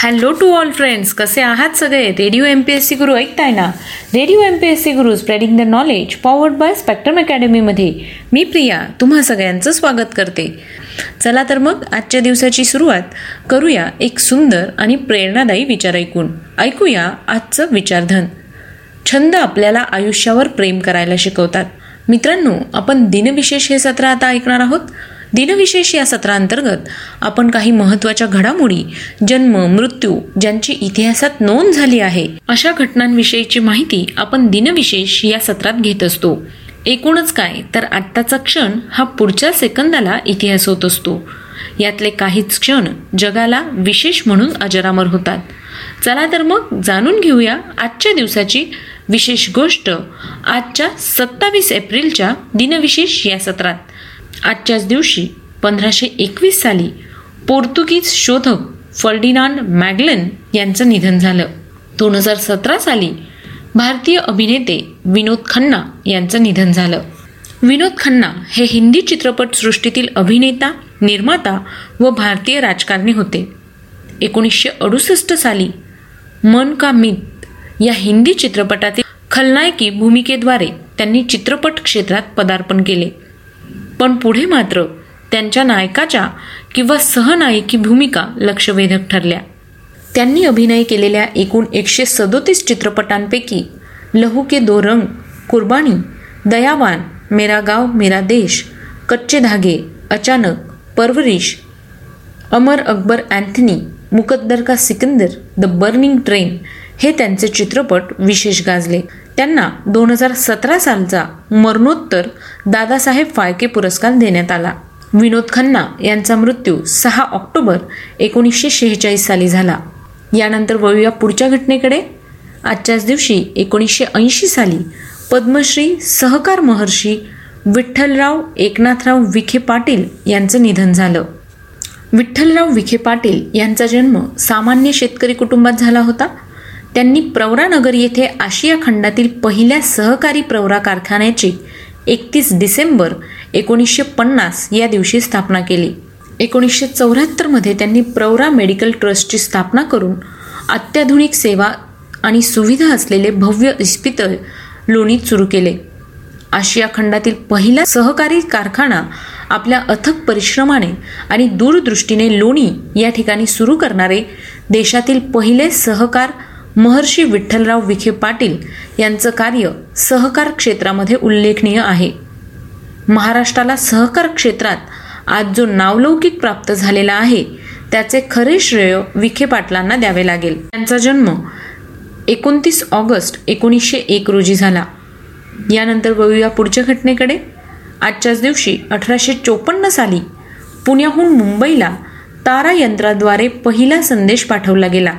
Hello to all friends कसे आहात सगळे? Radio M P S C Guru ऐकताय ना? Radio M P S C Guru spreading the knowledge powered by Spectrum अकॅडमीमध्ये मी प्रिया तुम्हा सगळ्यांचं स्वागत करते. चला तर मग आजच्या दिवसाची सुरुवात करूया एक सुंदर आणि प्रेरणादायी विचार ऐकून. ऐकूया आजचं विचारधन. छंद आपल्याला आयुष्यावर प्रेम करायला शिकवतात. मित्रांनो आपण दिनविशेष हे सत्र आता ऐकणार आहोत. दिनविशेष या सत्रांतर्गत आपण काही महत्त्वाच्या घडामोडी जन्म मृत्यू ज्यांची इतिहासात नोंद झाली आहे अशा घटनांविषयीची माहिती आपण दिनविशेष या सत्रात घेत असतो. एकूणच काय तर आत्ताचा क्षण हा पुढच्या सेकंदाला इतिहास होत असतो. यातले काहीच क्षण जगाला विशेष म्हणून अजरामर होतात. चला तर मग जाणून घेऊया आजच्या दिवसाची विशेष गोष्ट आजच्या सत्तावीस एप्रिलच्या दिनविशेष या सत्रात. आजच्याच दिवशी पंधराशे एकवीस साली पोर्तुगीज शोधक फर्डिनांड मॅगलन यांचं निधन झालं. दोन हजार सतरा साली भारतीय अभिनेते विनोद खन्ना यांचं निधन झालं. विनोद खन्ना हे हिंदी चित्रपटसृष्टीतील अभिनेता निर्माता व भारतीय राजकारणी होते. एकोणीसशे अडुसष्ट साली मन का मित या हिंदी चित्रपटातील खलनायकी भूमिकेद्वारे त्यांनी चित्रपट क्षेत्रात पदार्पण केले. पण पुढे मात्र त्यांच्या नायकाच्या किंवा सहनायकी भूमिका लक्षवेधक ठरल्या. त्यांनी अभिनय केलेल्या एकूण एकशे सदोतीस चित्रपटांपैकी लहू के दो रंग कुर्बानी दयावान मेरा गाव मेरा देश कच्चे धागे अचानक परवरिश अमर अकबर अँथनी मुकद्दर का सिकंदर द बर्निंग ट्रेन हे त्यांचे चित्रपट विशेष गाजले. त्यांना दोन हजार सतरा सालचा मरणोत्तर दादासाहेब फाळके पुरस्कार देण्यात आला. विनोद खन्ना यांचा मृत्यू सहा ऑक्टोबर एकोणीसशे शेहेचाळीस साली झाला. यानंतर वळूया पुढच्या घटनेकडे. आजच्याच दिवशी एकोणीसशे ऐंशी साली पद्मश्री सहकार महर्षी विठ्ठलराव एकनाथराव विखे पाटील यांचं निधन झालं. विठ्ठलराव विखे पाटील यांचा जन्म सामान्य शेतकरी कुटुंबात झाला होता. त्यांनी प्रवरानगर येथे आशिया खंडातील पहिल्या सहकारी प्रवरा कारखान्याची एकतीस डिसेंबर एकोणीसशे पन्नास या दिवशी स्थापना केली. एकोणीसशे चौऱ्याहत्तरमध्ये त्यांनी प्रवरा मेडिकल ट्रस्टची स्थापना करून अत्याधुनिक सेवा आणि सुविधा असलेले भव्य इस्पितळ लोणीत सुरू केले. आशिया खंडातील पहिला सहकारी कारखाना आपल्या अथक परिश्रमाने आणि दूरदृष्टीने लोणी या ठिकाणी सुरू करणारे देशातील पहिले सहकार महर्षी विठ्ठलराव विखे पाटील यांचं कार्य सहकार क्षेत्रामध्ये उल्लेखनीय आहे. महाराष्ट्राला सहकार क्षेत्रात आज जो नावलौकिक प्राप्त झालेला आहे त्याचे खरे श्रेय विखे पाटलांना द्यावे लागेल. त्यांचा जन्म एकोणतीस ऑगस्ट एकोणीसशे एक रोजी झाला. यानंतर वळूया पुढच्या घटनेकडे. आजच्याच दिवशी अठराशे चोपन्न साली पुण्याहून मुंबईला तारा यंत्राद्वारे पहिला संदेश पाठवला गेला.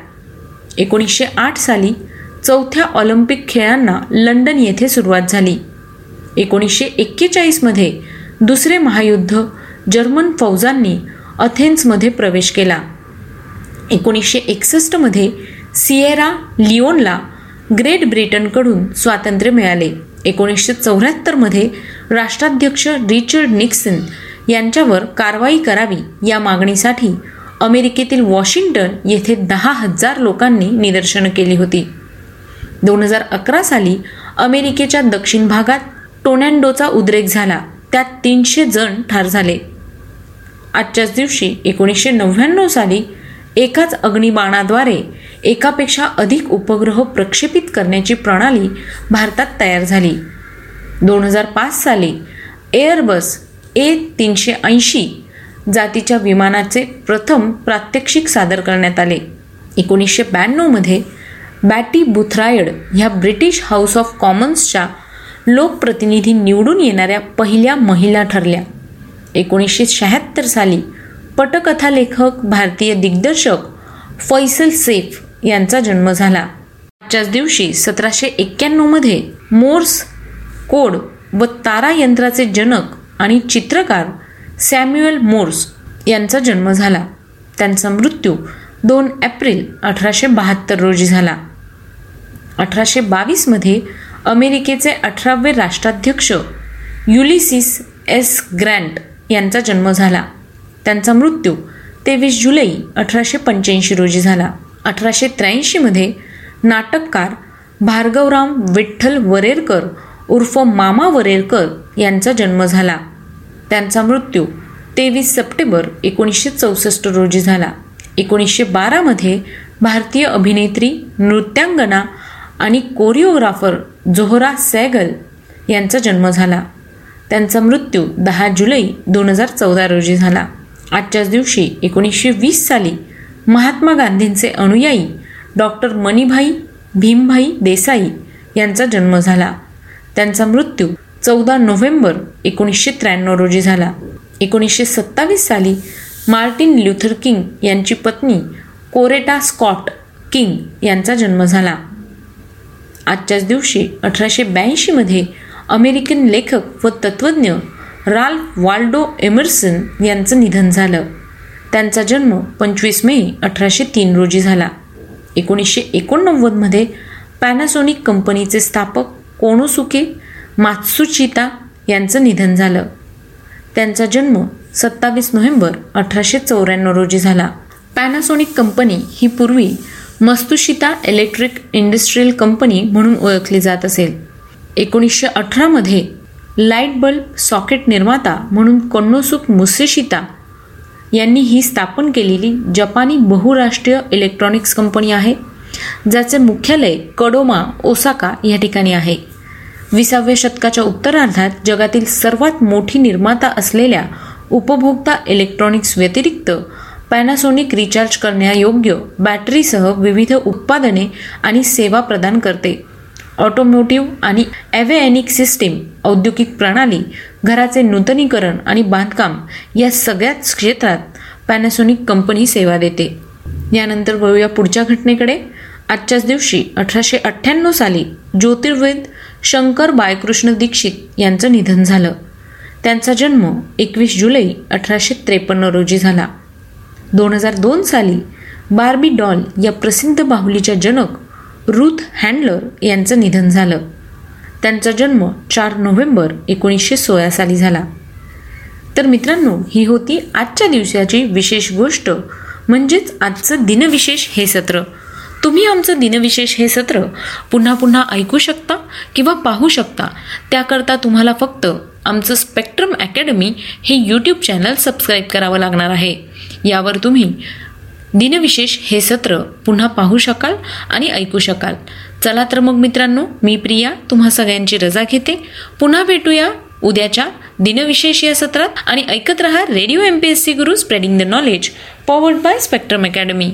एकोणीसशे आठ साली चौथ्या ऑलिम्पिक खेळांना लंडन येथे सुरुवात झाली. एकोणीसशे एक्केचाळीसमध्ये दुसरे महायुद्ध जर्मन फौजांनी अथेन्समध्ये प्रवेश केला. एकोणीसशे एकसष्टमध्ये सिएरा लिओनला ग्रेट ब्रिटनकडून स्वातंत्र्य मिळाले. एकोणीसशे चौऱ्याहत्तरमध्ये राष्ट्राध्यक्ष रिचर्ड निक्सन यांच्यावर कारवाई करावी या मागणीसाठी अमेरिकेतील वॉशिंग्टन येथे दहा हजार लोकांनी निदर्शनं केली होती. दोन हजार अकरा साली अमेरिकेच्या दक्षिण भागात टोनॅन्डोचा उद्रेक झाला. त्यात तीनशे जण ठार झाले. आजच्याच दिवशी एकोणीसशे नव्याण्णव साली एकाच अग्निबाणाद्वारे एकापेक्षा अधिक उपग्रह प्रक्षेपित करण्याची प्रणाली भारतात तयार झाली. दोन हजार पाच साली एअरबस ए तीनशे ऐंशी जातीच्या विमानाचे प्रथम प्रात्यक्षिक सादर करण्यात आले. एकोणीसशे ब्याण्णवमध्ये बॅटी बुथरायड ह्या ब्रिटिश हाऊस ऑफ कॉमन्सच्या लोकप्रतिनिधी निवडून येणाऱ्या पहिल्या महिला ठरल्या. एकोणीसशे शहात्तर साली पटकथा लेखक भारतीय दिग्दर्शक फैसल सेफ यांचा जन्म झाला. आजच्याच दिवशी सतराशे एक्क्याण्णवमध्ये मोर्स कोड व तारा यंत्राचे जनक आणि चित्रकार सॅम्युएल मोर्स यांचा जन्म झाला. त्यांचा मृत्यू दोन एप्रिल अठराशे बहात्तर रोजी झाला. अठराशे बावीसमध्ये अमेरिकेचे अठरावे राष्ट्राध्यक्ष युलिसिस एस. ग्रँट यांचा जन्म झाला. त्यांचा मृत्यू तेवीस जुलै अठराशे पंच्याऐंशी रोजी झाला. अठराशे त्र्याऐंशीमध्ये नाटककार भार्गवराम विठ्ठल वरेरकर उर्फ मामा वरेरकर यांचा जन्म झाला. त्यांचा मृत्यू तेवीस सप्टेंबर एकोणीसशे चौसष्ट रोजी झाला. एकोणीसशे बारामध्ये भारतीय अभिनेत्री नृत्यांगना आणि कोरिओग्राफर जोहरा सॅगल यांचा जन्म झाला. त्यांचा मृत्यू दहा जुलै दोन हजार चौदा रोजी झाला. आजच्याच दिवशी एकोणीसशे वीस साली महात्मा गांधींचे अनुयायी डॉक्टर मणिभाई भीमभाई देसाई यांचा जन्म झाला. त्यांचा मृत्यू चौदा नोव्हेंबर एकोणीसशे त्र्याण्णव रोजी झाला. एकोणीसशे सत्तावीस साली मार्टिन ल्युथर किंग यांची पत्नी कोरेटा स्कॉट किंग यांचा जन्म झाला. आजच्याच दिवशी अठराशे ब्याऐंशीमध्ये अमेरिकन लेखक व तत्त्वज्ञ राल्फ वाल्डो एमर्सन यांचं निधन झालं. त्यांचा जन्म पंचवीस मे अठराशे तीन रोजी झाला. एकोणीसशे एकोणनव्वदमध्ये पॅनासोनिक कंपनीचे स्थापक कोणोसुके मात्सुचिता यांचं निधन झालं. त्यांचा जन्म सत्तावीस नोव्हेंबर अठराशे चौऱ्याण्णव रोजी झाला. पॅनासोनिक कंपनी ही पूर्वी मस्तुशिता इलेक्ट्रिक इंडस्ट्रीयल कंपनी म्हणून ओळखली जात असेल. एकोणीसशे अठरामध्ये लाइट बल्ब सॉकेट निर्माता म्हणून कन्नोसुक मुसेशिता यांनी ही स्थापन केलेली जपानी बहुराष्ट्रीय इलेक्ट्रॉनिक्स कंपनी आहे ज्याचे मुख्यालय कडोमा ओसाका या ठिकाणी आहे. विसाव्या शतकाच्या उत्तरार्धात जगातील सर्वात मोठी निर्माता असलेल्या उपभोक्ता इलेक्ट्रॉनिक्स व्यतिरिक्त पॅनासोनिक रिचार्ज करण्यायोग्य बॅटरीसह विविध उत्पादने आणि सेवा प्रदान करते. ऑटोमोटिव्ह आणि ॲव्हेएनिक सिस्टीम औद्योगिक प्रणाली घराचे नूतनीकरण आणि बांधकाम या सगळ्याच क्षेत्रात पॅनासोनिक कंपनी सेवा देते. यानंतर वळूया पुढच्या घटनेकडे. आजच्याच दिवशी अठराशे अठ्ठ्याण्णव साली ज्योतिर्वेद शंकर बायकृष्ण दीक्षित यांचं निधन झालं. त्यांचा जन्म एकवीस जुलै अठराशे त्रेपन्न रोजी झाला. दोन हजार दोन साली बार्बी डॉल या प्रसिद्ध बाहुलीच्या जनक रुथ हँडलर यांचं निधन झालं. त्यांचा जन्म चार नोव्हेंबर एकोणीसशे सोळा साली झाला. तर मित्रांनो ही होती आजच्या दिवसाची विशेष गोष्ट म्हणजेच आजचं दिनविशेष हे सत्र. तुम्ही आमचं दिनविशेष हे सत्र पुन्हा पुन्हा ऐकू शकता किंवा पाहू शकता. त्याकरता तुम्हाला फक्त आमचं स्पेक्ट्रम अकॅडमी हे यूट्यूब चॅनल सबस्क्राईब करावं लागणार आहे. यावर तुम्ही दिनविशेष हे सत्र पुन्हा पाहू शकाल आणि ऐकू शकाल. चला तर मग मित्रांनो मी प्रिया तुम्हा सगळ्यांची रजा घेते. पुन्हा भेटूया उद्याच्या दिनविशेष या सत्रात आणि ऐकत रहा radio M P S C Guru spreading the knowledge powered by Spectrum academy